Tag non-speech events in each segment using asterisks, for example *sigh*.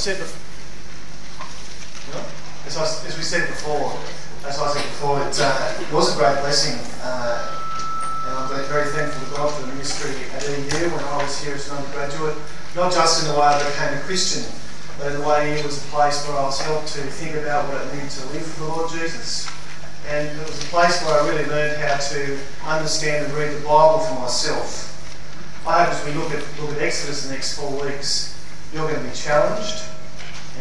said before, as, I, as we said before, as I said before, it, uh, it was a great blessing. Uh, and I'm very thankful to God for the ministry at EU when I was here as an undergraduate, not just in the way I became a Christian, but in the way it was a place where I was helped to think about what it meant to live for the Lord Jesus. And it was a place where I really learned how to understand and read the Bible for myself. I hope as we look at, look at Exodus in the next four weeks, you're going to be challenged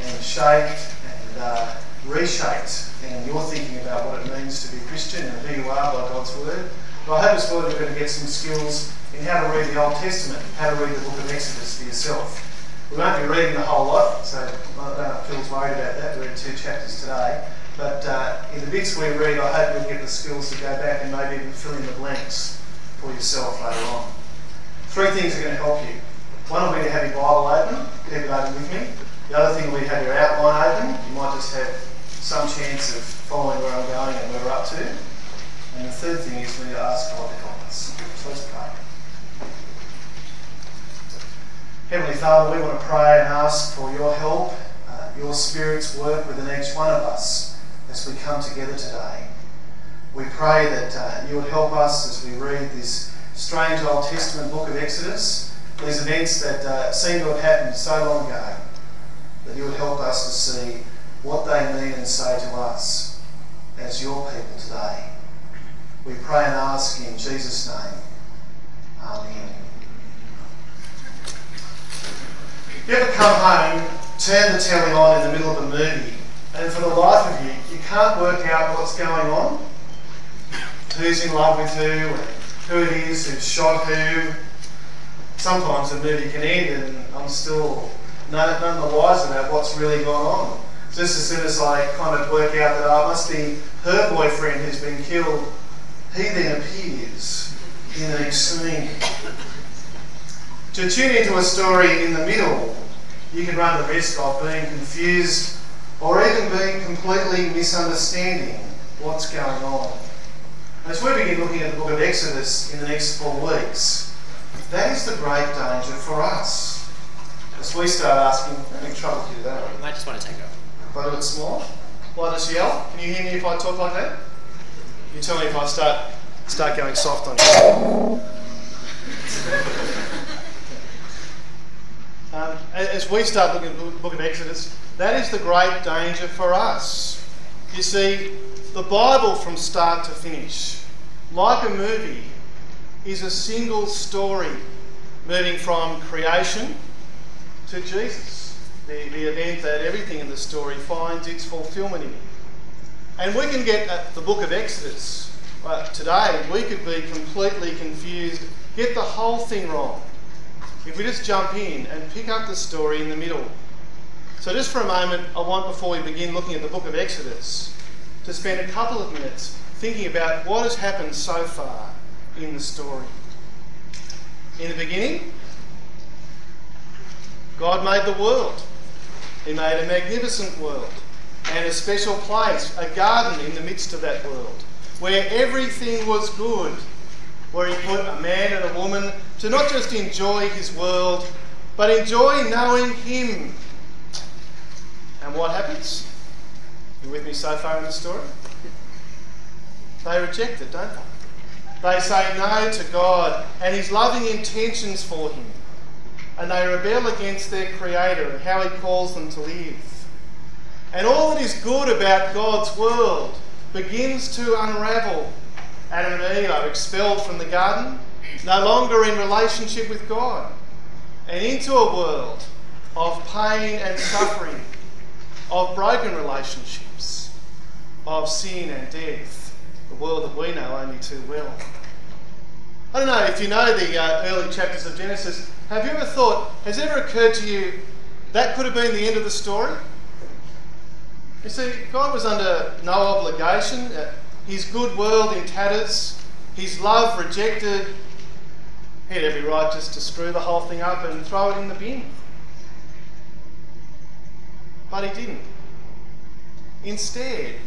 and shaped and uh, reshaped and you're thinking about what it means to be a Christian and who you are by God's Word. But I hope as well you're going to get some skills in how to read the Old Testament, how to read the book of Exodus for yourself. We won't be reading the whole lot, so I don't Phil's worried about that. We read two chapters today. But uh, in the bits we read, I hope you'll get the skills to go back and maybe even fill in the blanks for yourself later on. Three things are going to help you. One will be to have your Bible open, keep it open with me. The other thing will be have your outline open. You might just have some chance of following where I'm going and where we're up to. And the third thing is we ask God to help us. So let's pray. Heavenly Father, we want to pray and ask for your help, uh, your Spirit's work within each one of us as we come together today. We pray that uh, you would help us as we read this strange Old Testament book of Exodus, these events that uh, seem to have happened so long ago, that you would help us to see what they mean and say to us as your people today. We pray and ask in Jesus' name. Amen. You ever come home, turn the telly on in the middle of a movie, and for the life of you, you can't work out what's going on? Who's in love with who, who it is who's shot who. Sometimes the movie can end and I'm still none, none the wiser about what's really gone on. Just as soon as I kind of work out that oh, it must be her boyfriend who's been killed, he then appears in next scene. To tune into a story in the middle, you can run the risk of being confused or even being completely misunderstanding what's going on. As we begin looking at the book of Exodus in the next four weeks, that is the great danger for us. As we start asking, having trouble here that You might just want to take over. If I do it small, will I just yell? Can you hear me if I talk like that? You tell me if I start start going soft on you. *laughs* um, as we start looking at the book of Exodus, that is the great danger for us. You see, the Bible from start to finish, like a movie, is a single story moving from creation to Jesus, the, the event that everything in the story finds its fulfillment in. And we can get at the book of Exodus uh, today, we could be completely confused, get the whole thing wrong. If we just jump in and pick up the story in the middle. So, just for a moment, I want, before we begin looking at the book of Exodus, to spend a couple of minutes thinking about what has happened so far in the story. In the beginning, God made the world. He made a magnificent world and a special place, a garden in the midst of that world, where everything was good, where He put a man and a woman to not just enjoy His world, but enjoy knowing Him. And what happens? You with me so far in the story? They reject it, don't they? They say no to God and His loving intentions for Him. And they rebel against their Creator and how He calls them to live. And all that is good about God's world begins to unravel. Adam and Eve are expelled from the garden, no longer in relationship with God, and into a world of pain and suffering, of broken relationships, of sin and death, the world that we know only too well. I don't know if you know the uh, early chapters of Genesis. Have you ever thought, has it ever occurred to you that could have been the end of the story? You see, God was under no obligation. Uh, his good world in tatters, his love rejected. He had every right just to screw the whole thing up and throw it in the bin. But he didn't. Instead,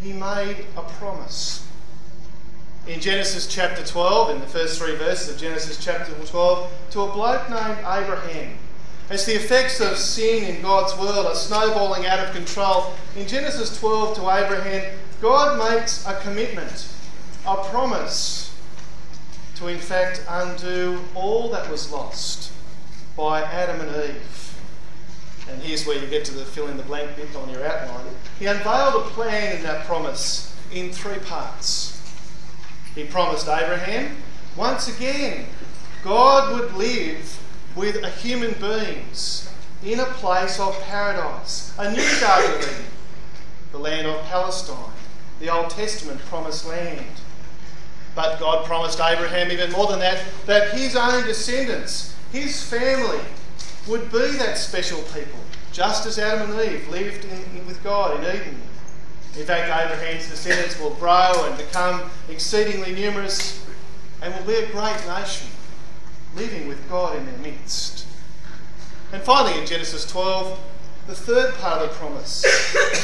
he made a promise. In Genesis chapter 12, in the first three verses of Genesis chapter 12, to a bloke named Abraham, As the effects of sin in God's world are snowballing out of control, in Genesis 12 to Abraham, God makes a commitment, a promise to, in fact, undo all that was lost by Adam and Eve. And here's where you get to the fill in the blank bit on your outline. He unveiled a plan in that promise in three parts. He promised Abraham, once again, God would live with human beings in a place of paradise, a new Garden of Eden, the land of Palestine, the Old Testament promised land. But God promised Abraham even more than that, that his own descendants, his family, would be that special people, just as Adam and Eve lived in, with God in Eden. In fact, Abraham's descendants will grow and become exceedingly numerous and will be a great nation, living with God in their midst. And finally, in Genesis 12, the third part of the promise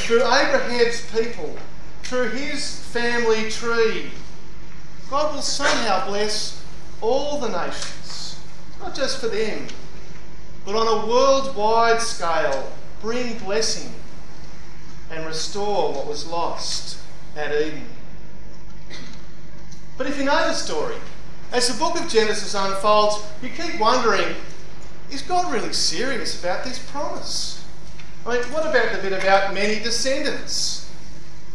through Abraham's people, through his family tree, God will somehow bless all the nations, not just for them, but on a worldwide scale, bring blessing and restore what was lost at Eden. But if you know the story, as the book of Genesis unfolds, you keep wondering is God really serious about this promise? I mean, what about the bit about many descendants?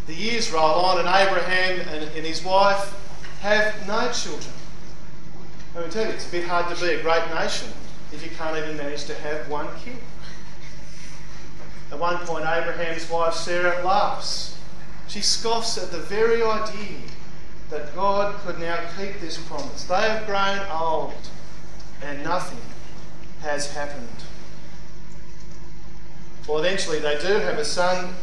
The years roll on, and Abraham and, and his wife have no children. Let me tell you, it's a bit hard to be a great nation if you can't even manage to have one kid. At one point, Abraham's wife Sarah laughs. She scoffs at the very idea that God could now keep this promise. They have grown old and nothing has happened. Well, eventually they do have a son,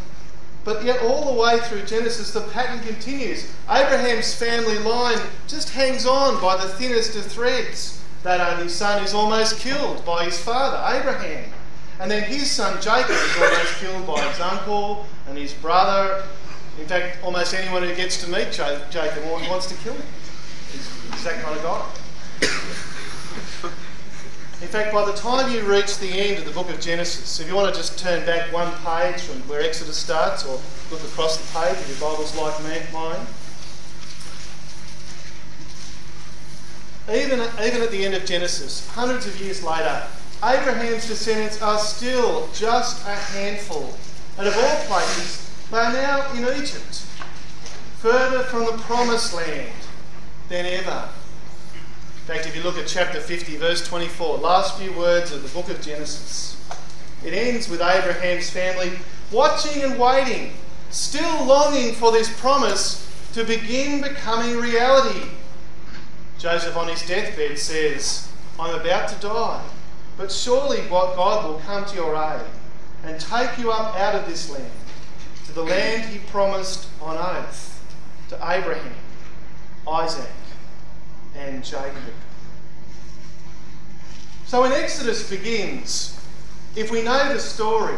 but yet all the way through Genesis, the pattern continues. Abraham's family line just hangs on by the thinnest of threads. That only son is almost killed by his father, Abraham. And then his son Jacob is almost killed by his uncle and his brother. In fact, almost anyone who gets to meet Jacob wants to kill him. He's, that kind of guy. In fact, by the time you reach the end of the book of Genesis, if you want to just turn back one page from where Exodus starts or look across the page if your Bible's like mine, even, even at the end of Genesis, hundreds of years later, Abraham's descendants are still just a handful. And of all places, they are now in Egypt, further from the promised land than ever. In fact, if you look at chapter 50, verse 24, last few words of the book of Genesis, it ends with Abraham's family watching and waiting, still longing for this promise to begin becoming reality. Joseph, on his deathbed, says, I'm about to die. But surely God will come to your aid and take you up out of this land to the land he promised on oath to Abraham, Isaac, and Jacob. So when Exodus begins, if we know the story,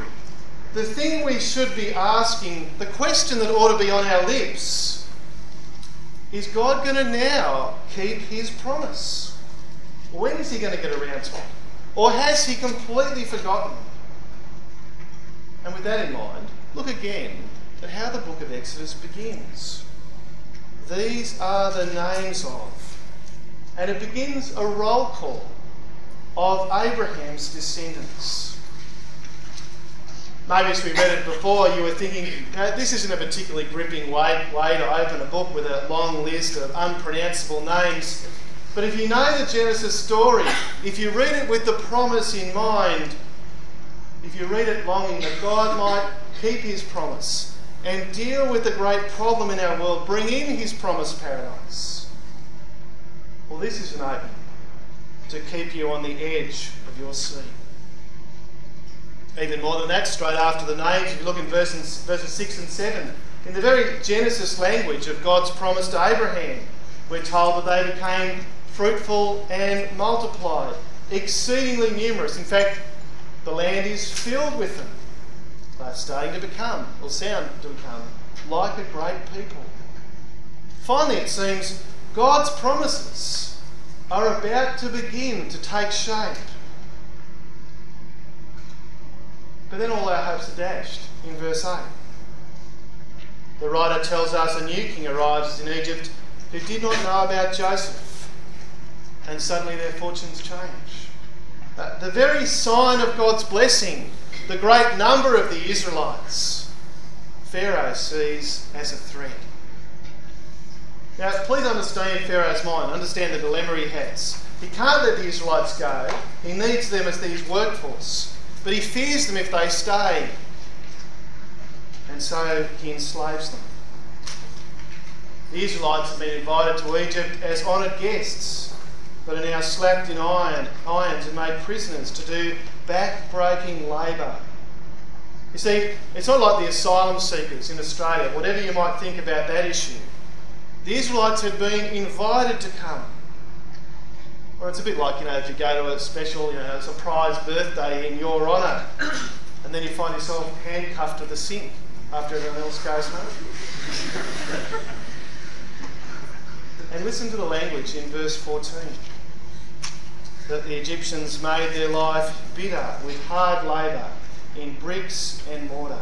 the thing we should be asking, the question that ought to be on our lips, is God going to now keep his promise? When is he going to get around to it? Or has he completely forgotten? And with that in mind, look again at how the book of Exodus begins. These are the names of, and it begins a roll call of Abraham's descendants. Maybe as we read it before, you were thinking, this isn't a particularly gripping way, way to open a book with a long list of unpronounceable names. But if you know the Genesis story, if you read it with the promise in mind, if you read it longing that God might keep his promise and deal with the great problem in our world, bring in his promised paradise, well, this is an opening to keep you on the edge of your seat. Even more than that, straight after the names, if you look in verses, verses 6 and 7, in the very Genesis language of God's promise to Abraham, we're told that they became fruitful and multiplied, exceedingly numerous. In fact, the land is filled with them. They're starting to become, or sound to become, like a great people. Finally, it seems God's promises are about to begin to take shape. But then all our hopes are dashed in verse 8. The writer tells us a new king arrives in Egypt who did not know about Joseph, and suddenly their fortunes change. The very sign of God's blessing, the great number of the Israelites, Pharaoh sees as a threat. Now, please understand Pharaoh's mind, understand the dilemma he has. He can't let the Israelites go, he needs them as his workforce, but he fears them if they stay, and so he enslaves them. The Israelites have been invited to Egypt as honoured guests, but are now slapped in iron, irons and made prisoners to do back-breaking labour. You see, it's not like the asylum seekers in Australia, whatever you might think about that issue. The Israelites had been invited to come. Well, it's a bit like, you know, if you go to a special, you know, surprise birthday in your honour, and then you find yourself handcuffed to the sink after everyone else goes home. and listen to the language in verse 14 that the Egyptians made their life bitter with hard labour in bricks and mortar.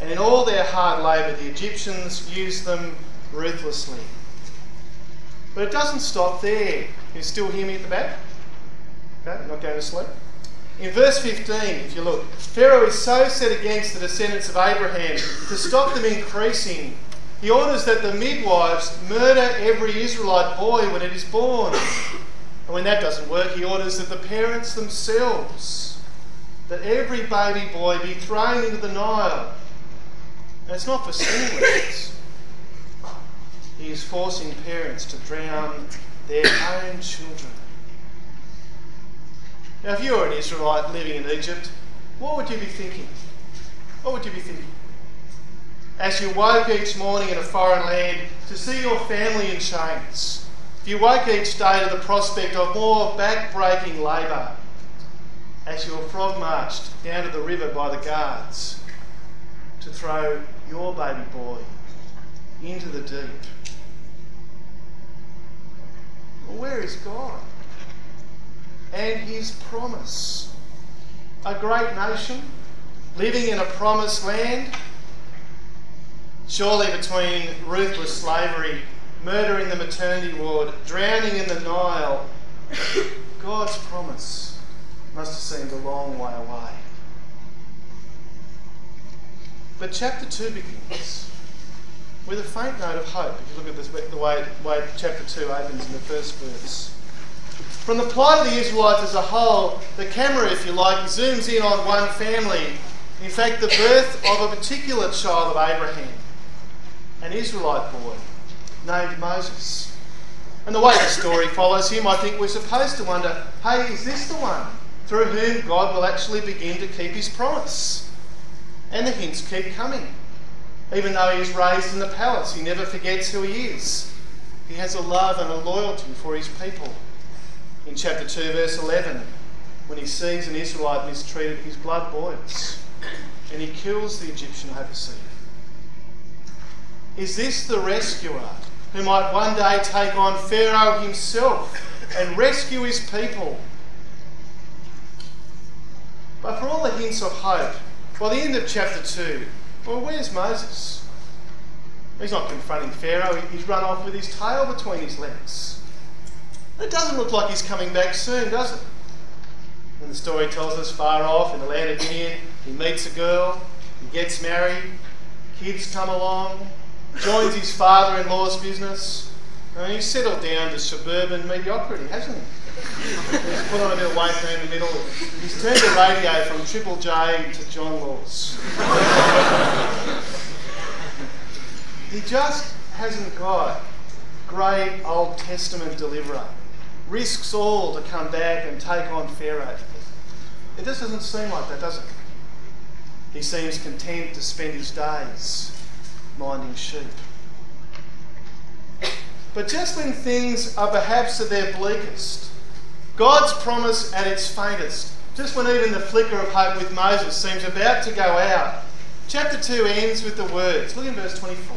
And in all their hard labour, the Egyptians used them ruthlessly. But it doesn't stop there. You still hear me at the back? Okay, not going to sleep. In verse 15, if you look, Pharaoh is so set against the descendants of Abraham to stop them increasing. He orders that the midwives murder every Israelite boy when it is born. And when that doesn't work, he orders that the parents themselves, that every baby boy be thrown into the Nile. And it's not for sinning reasons. He is forcing parents to drown their own children. Now, if you were an Israelite living in Egypt, what would you be thinking? What would you be thinking? As you woke each morning in a foreign land to see your family in chains, you woke each day to the prospect of more back-breaking labour, as you were frog marched down to the river by the guards to throw your baby boy into the deep. Well, where is God? And his promise. A great nation living in a promised land. Surely between ruthless slavery, murder in the maternity ward, drowning in the Nile, *laughs* God's promise must have seemed a long way away. But chapter 2 begins with a faint note of hope, if you look at this, the way, way chapter 2 opens in the first verse. From the plight of the Israelites as a whole, the camera, if you like, zooms in on one family. In fact, the birth of a particular child of Abraham, an Israelite boy named Moses. And the way the story follows him, I think we're supposed to wonder hey, is this the one through whom God will actually begin to keep his promise? And the hints keep coming. Even though he is raised in the palace, he never forgets who he is. He has a love and a loyalty for his people. In chapter 2, verse 11, when he sees an Israelite mistreated, his blood boils and he kills the Egyptian overseer. Is this the rescuer who might one day take on Pharaoh himself and rescue his people? But for all the hints of hope, by the end of chapter 2, well, where's Moses? He's not confronting Pharaoh, he's run off with his tail between his legs. It doesn't look like he's coming back soon, does it? And the story tells us far off in the land of Midian, he meets a girl, he gets married, kids come along, joins his father in law's business, and he's settled down to suburban mediocrity, hasn't he? he's put on a bit of weight there in the middle. He's turned the radio from Triple J to John Laws. he just hasn't got great Old Testament deliverer. Risks all to come back and take on Pharaoh. It just doesn't seem like that, does it? He seems content to spend his days minding sheep. But just when things are perhaps at their bleakest, God's promise at its faintest, just when even the flicker of hope with Moses seems about to go out, chapter 2 ends with the words. Look in verse 24.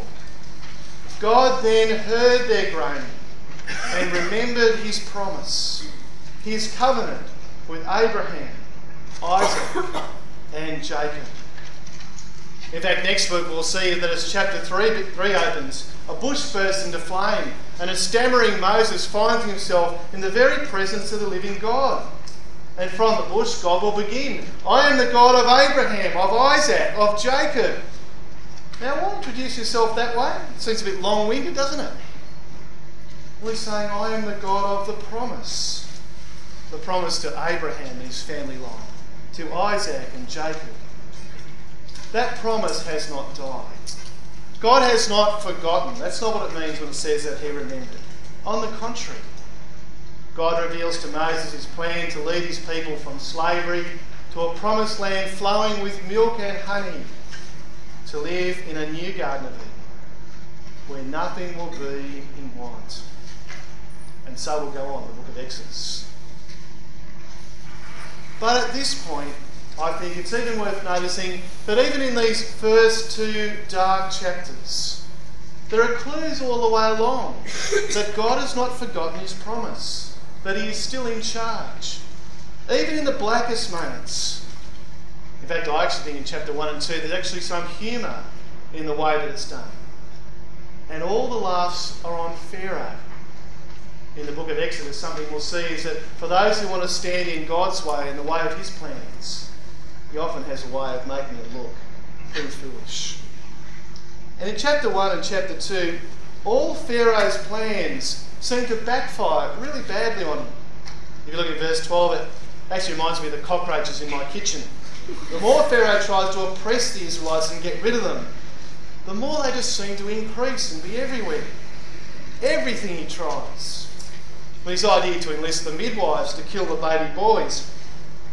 God then heard their groaning and remembered his promise, his covenant with Abraham, Isaac, and Jacob. In fact, next week we'll see that as chapter 3, 3 opens, a bush bursts into flame, and a stammering Moses finds himself in the very presence of the living God. And from the bush, God will begin I am the God of Abraham, of Isaac, of Jacob. Now, why introduce yourself that way? It seems a bit long winded, doesn't it? He's saying, I am the God of the promise. The promise to Abraham and his family line, to Isaac and Jacob. That promise has not died. God has not forgotten. That's not what it means when it says that he remembered. On the contrary, God reveals to Moses his plan to lead his people from slavery to a promised land flowing with milk and honey, to live in a new Garden of Eden where nothing will be in want. And so we'll go on, the book of Exodus. But at this point, I think it's even worth noticing that even in these first two dark chapters, there are clues all the way along that God has not forgotten his promise that he is still in charge, even in the blackest moments. In fact, I actually think in chapter 1 and 2 there's actually some humour in the way that it's done. And all the laughs are on Pharaoh. In the book of Exodus, something we'll see is that for those who want to stand in God's way, in the way of his plans, he often has a way of making it look pretty foolish. And in chapter 1 and chapter 2, all Pharaoh's plans seem to backfire really badly on him. If you look at verse 12, it actually reminds me of the cockroaches in my kitchen. The more Pharaoh tries to oppress the Israelites and get rid of them, the more they just seem to increase and be everywhere. Everything he tries. His idea to enlist the midwives to kill the baby boys,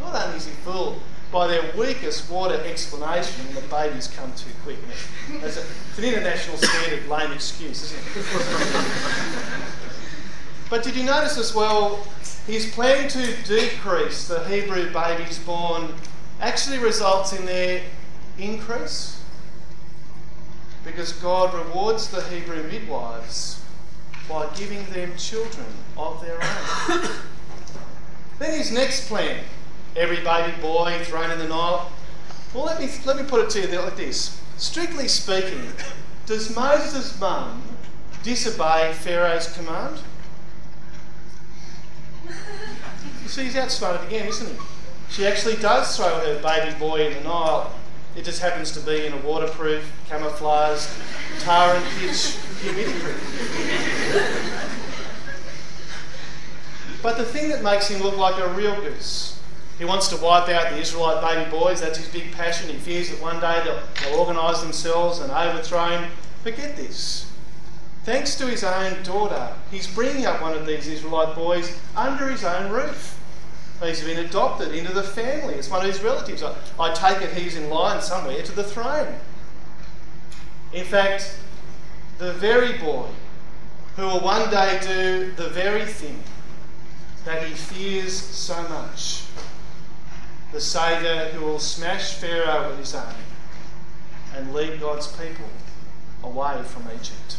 not only is he fooled by their weakest water explanation, the babies come too quick. It's, an international standard lame excuse, isn't it? But did you notice as well, his plan to decrease the Hebrew babies born actually results in their increase? Because God rewards the Hebrew midwives by giving them children of their own. *coughs* then his next plan every baby boy thrown in the Nile. Well, let me, let me put it to you like this. Strictly speaking, does Moses' mum disobey Pharaoh's command? see, he's outsmarted again, isn't he? She actually does throw her baby boy in the Nile. It just happens to be in a waterproof, camouflaged, tar and pitch humidity But the thing that makes him look like a real goose, he wants to wipe out the Israelite baby boys. That's his big passion. He fears that one day they'll, they'll organise themselves and overthrow him. Forget this thanks to his own daughter, he's bringing up one of these Israelite boys under his own roof. He's been adopted into the family. It's one of his relatives. I, I take it he's in line somewhere to the throne. In fact, the very boy who will one day do the very thing that he fears so much. The Saviour who will smash Pharaoh with his army and lead God's people away from Egypt.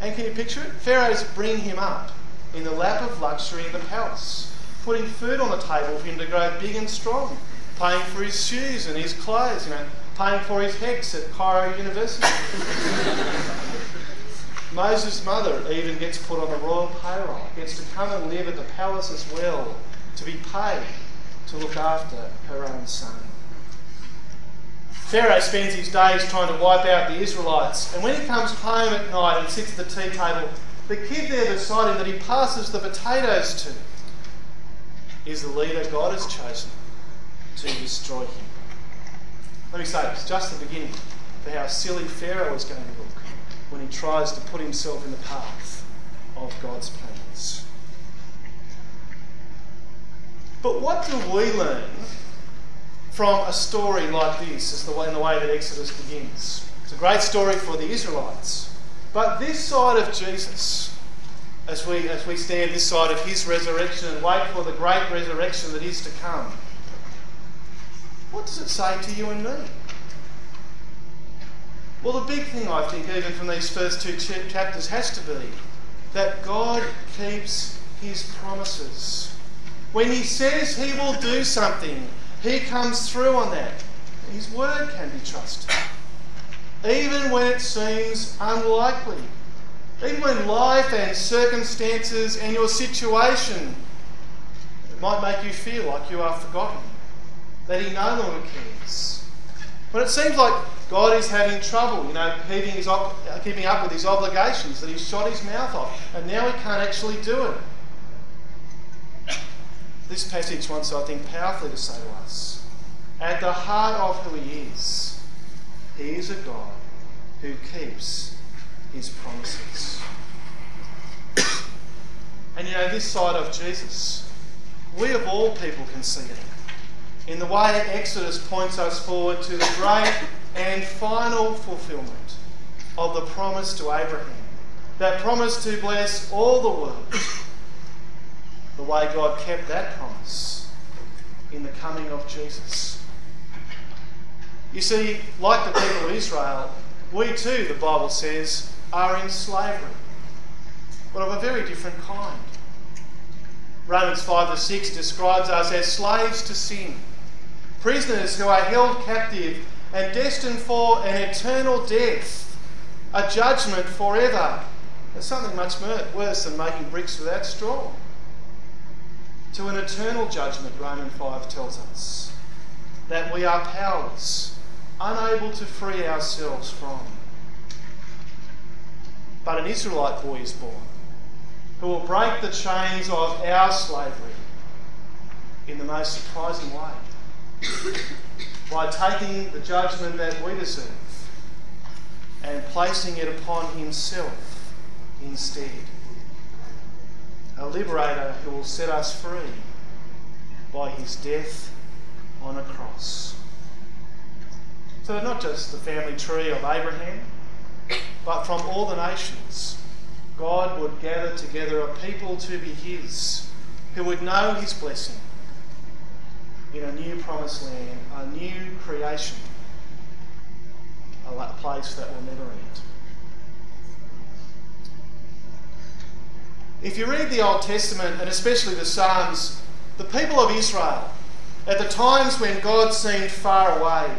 And can you picture it? Pharaoh's bring him up in the lap of luxury in the palace putting food on the table for him to grow big and strong, paying for his shoes and his clothes, you know, paying for his HECS at Cairo University. *laughs* Moses' mother even gets put on the royal payroll, gets to come and live at the palace as well, to be paid to look after her own son. Pharaoh spends his days trying to wipe out the Israelites, and when he comes home at night and sits at the tea table, the kid there beside him that he passes the potatoes to is the leader God has chosen to destroy him. Let me say, it's just the beginning for how silly Pharaoh is going to look when he tries to put himself in the path of God's plans. But what do we learn from a story like this, as the way, in the way that Exodus begins? It's a great story for the Israelites. But this side of Jesus, as we, as we stand this side of his resurrection and wait for the great resurrection that is to come, what does it say to you and me? Well, the big thing I think, even from these first two chapters, has to be that God keeps his promises. When he says he will do something, He comes through on that. His word can be trusted. Even when it seems unlikely. Even when life and circumstances and your situation might make you feel like you are forgotten, that He no longer cares. When it seems like God is having trouble, you know, keeping, his, keeping up with his obligations, that he's shot his mouth off, and now he can't actually do it. This passage wants, I think, powerfully to say to us at the heart of who he is, he is a God who keeps his promises. and you know, this side of Jesus, we of all people can see it in the way that Exodus points us forward to the great and final fulfillment of the promise to Abraham. That promise to bless all the world. The way God kept that promise in the coming of Jesus. You see, like the people of Israel, we too, the Bible says, are in slavery, but of a very different kind. Romans 5 to 6 describes us as slaves to sin prisoners who are held captive and destined for an eternal death, a judgment forever. There's something much worse than making bricks without straw. To an eternal judgment, Romans 5 tells us that we are powerless, unable to free ourselves from. But an Israelite boy is born who will break the chains of our slavery in the most surprising way by taking the judgment that we deserve and placing it upon himself instead. A liberator who will set us free by his death on a cross. So, not just the family tree of Abraham, but from all the nations, God would gather together a people to be his, who would know his blessing in a new promised land, a new creation, a place that will never end. If you read the Old Testament, and especially the Psalms, the people of Israel, at the times when God seemed far away,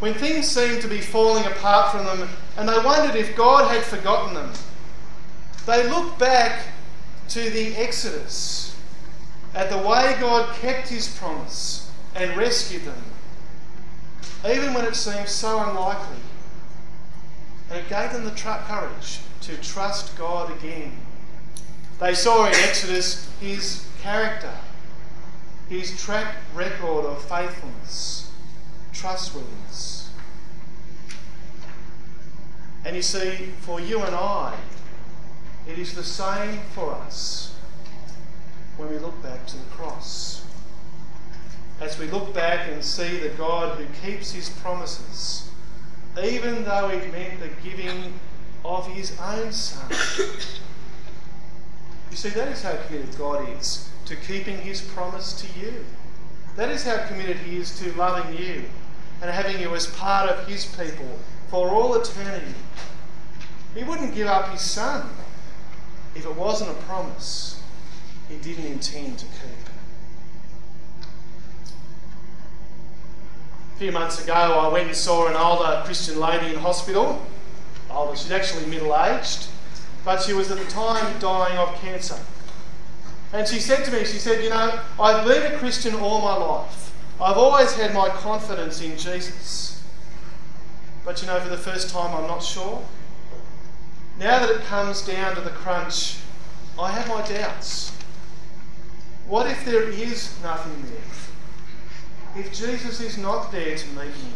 when things seemed to be falling apart from them, and they wondered if God had forgotten them, they looked back to the Exodus at the way God kept his promise and rescued them, even when it seemed so unlikely. And it gave them the courage to trust God again. They saw in Exodus his character, his track record of faithfulness, trustworthiness. And you see, for you and I, it is the same for us when we look back to the cross as we look back and see the God who keeps his promises, even though it meant the giving of his own Son. You see, that is how committed God is to keeping his promise to you. That is how committed he is to loving you and having you as part of his people for all eternity. He wouldn't give up his Son if it wasn't a promise he didn't intend to keep. A few months ago, I went and saw an older Christian lady in hospital. Older, she's actually middle aged, but she was at the time dying of cancer. And she said to me, she said, You know, I've been a Christian all my life. I've always had my confidence in Jesus. But you know, for the first time, I'm not sure. Now that it comes down to the crunch, I have my doubts. What if there is nothing there? if Jesus is not there to meet me?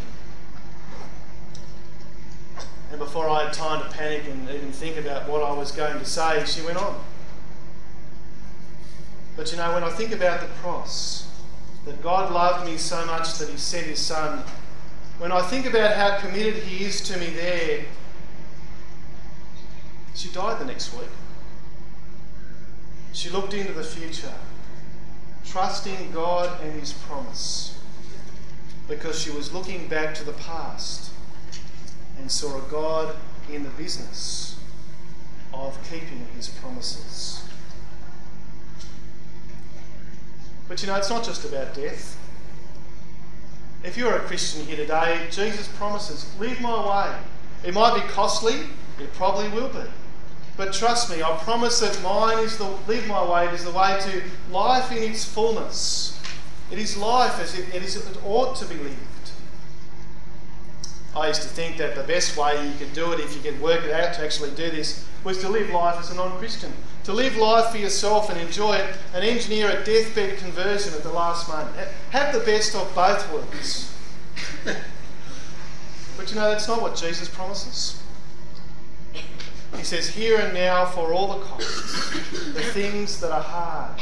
And before I had time to panic and even think about what I was going to say, she went on. But you know, when I think about the cross, that God loved me so much that He sent His Son, when I think about how committed He is to me there, she died the next week. She looked into the future, trusting God and His promise because she was looking back to the past and saw a God in the business of keeping his promises. But you know, it's not just about death. If you're a Christian here today, Jesus promises, Live my way. It might be costly, it probably will be. But trust me, I promise that mine is the live my way is the way to life in its fullness. It is life as it, it, is, it ought to be lived. I used to think that the best way you could do it, if you could work it out to actually do this, was to live life as a non Christian. To live life for yourself and enjoy it and engineer a deathbed conversion at the last moment. Have the best of both worlds. *laughs* but you know, that's not what Jesus promises. He says, here and now for all the costs, the things that are hard,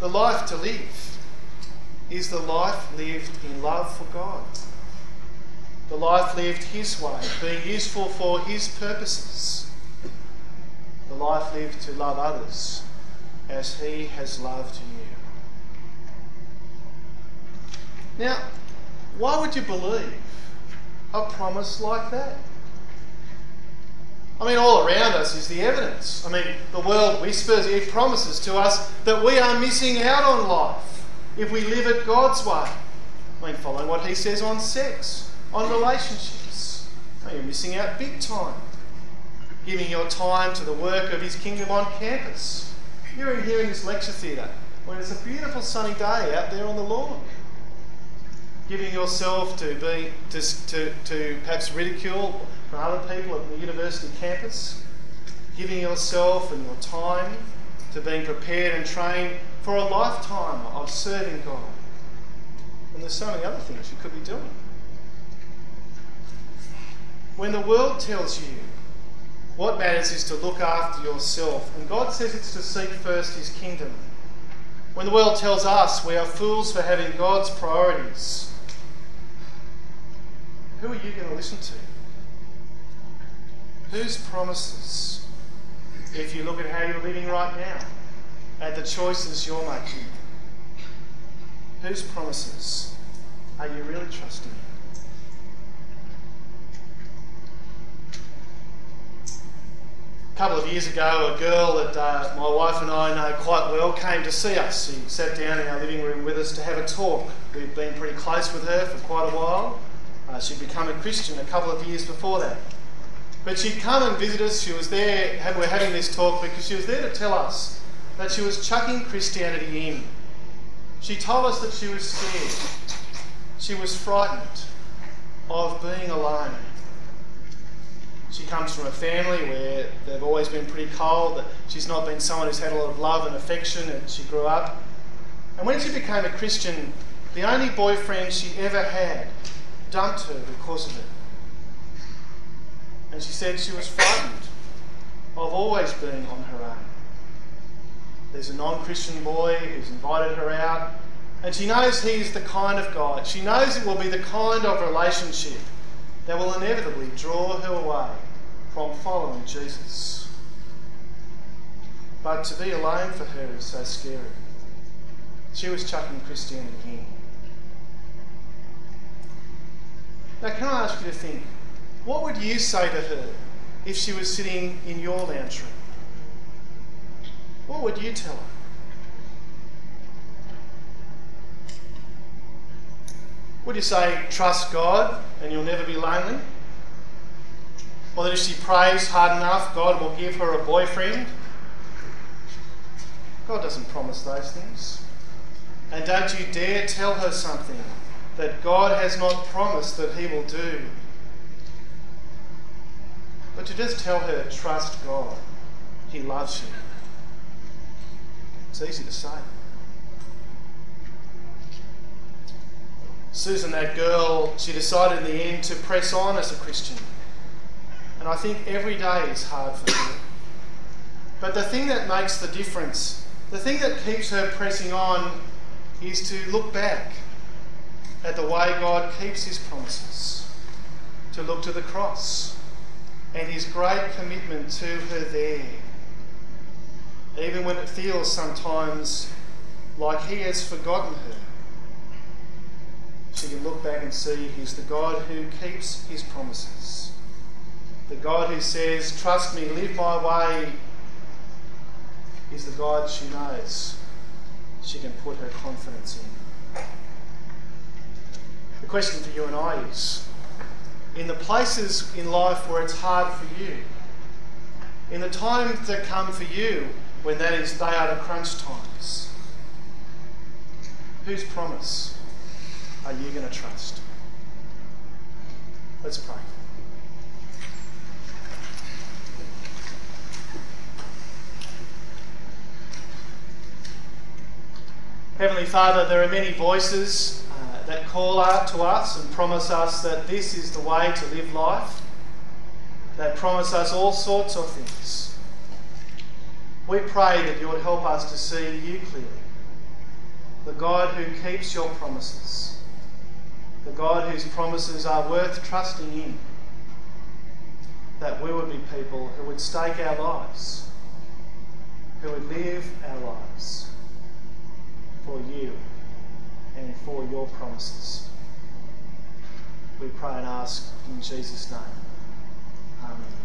the life to live is the life lived in love for God. The life lived His way, being useful for His purposes. The life lived to love others as He has loved you. Now, why would you believe a promise like that? I mean, all around us is the evidence. I mean, the world whispers, it promises to us that we are missing out on life if we live it God's way. I mean, following what He says on sex, on relationships. Mean, you're missing out big time. Giving your time to the work of His kingdom on campus. You're in here in this lecture theatre when it's a beautiful sunny day out there on the lawn. Giving yourself to be to, to, to perhaps ridicule from other people at the university campus, giving yourself and your time to being prepared and trained for a lifetime of serving God. And there's so many other things you could be doing. When the world tells you what matters is to look after yourself, and God says it's to seek first His kingdom. When the world tells us we are fools for having God's priorities, who are you going to listen to? Whose promises, if you look at how you're living right now, at the choices you're making, whose promises are you really trusting A couple of years ago, a girl that uh, my wife and I know quite well came to see us. She sat down in our living room with us to have a talk. We've been pretty close with her for quite a while. Uh, she'd become a Christian a couple of years before that. But she'd come and visit us. She was there, we're having this talk because she was there to tell us that she was chucking Christianity in. She told us that she was scared. She was frightened of being alone. She comes from a family where they've always been pretty cold. She's not been someone who's had a lot of love and affection, and she grew up. And when she became a Christian, the only boyfriend she ever had dumped her because of it. And she said she was frightened of always being on her own. There's a non Christian boy who's invited her out, and she knows he's the kind of guy. She knows it will be the kind of relationship that will inevitably draw her away from following Jesus. But to be alone for her is so scary. She was chucking Christianity in. Now, can I ask you to think what would you say to her if she was sitting in your lounge room? What would you tell her? Would you say, trust God and you'll never be lonely? If she prays hard enough, God will give her a boyfriend? God doesn't promise those things. And don't you dare tell her something that God has not promised that He will do. But to just tell her, trust God. He loves you. It's easy to say. Susan, that girl, she decided in the end to press on as a Christian. And I think every day is hard for her. But the thing that makes the difference, the thing that keeps her pressing on, is to look back at the way God keeps his promises, to look to the cross and his great commitment to her there. Even when it feels sometimes like he has forgotten her, she can look back and see he's the God who keeps his promises. The God who says, Trust me, live my way, is the God she knows she can put her confidence in. The question for you and I is in the places in life where it's hard for you, in the times that come for you when that is they are the crunch times, whose promise are you going to trust? Let's pray. Heavenly Father, there are many voices uh, that call out to us and promise us that this is the way to live life. They promise us all sorts of things. We pray that you would help us to see you clearly, the God who keeps your promises, the God whose promises are worth trusting in, that we would be people who would stake our lives, who would live our lives for you and for your promises. We pray and ask in Jesus' name. Amen.